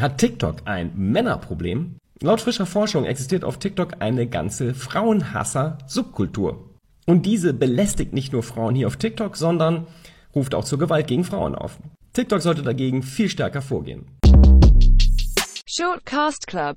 Hat TikTok ein Männerproblem? Laut frischer Forschung existiert auf TikTok eine ganze Frauenhasser-Subkultur. Und diese belästigt nicht nur Frauen hier auf TikTok, sondern ruft auch zur Gewalt gegen Frauen auf. TikTok sollte dagegen viel stärker vorgehen. Shortcast Club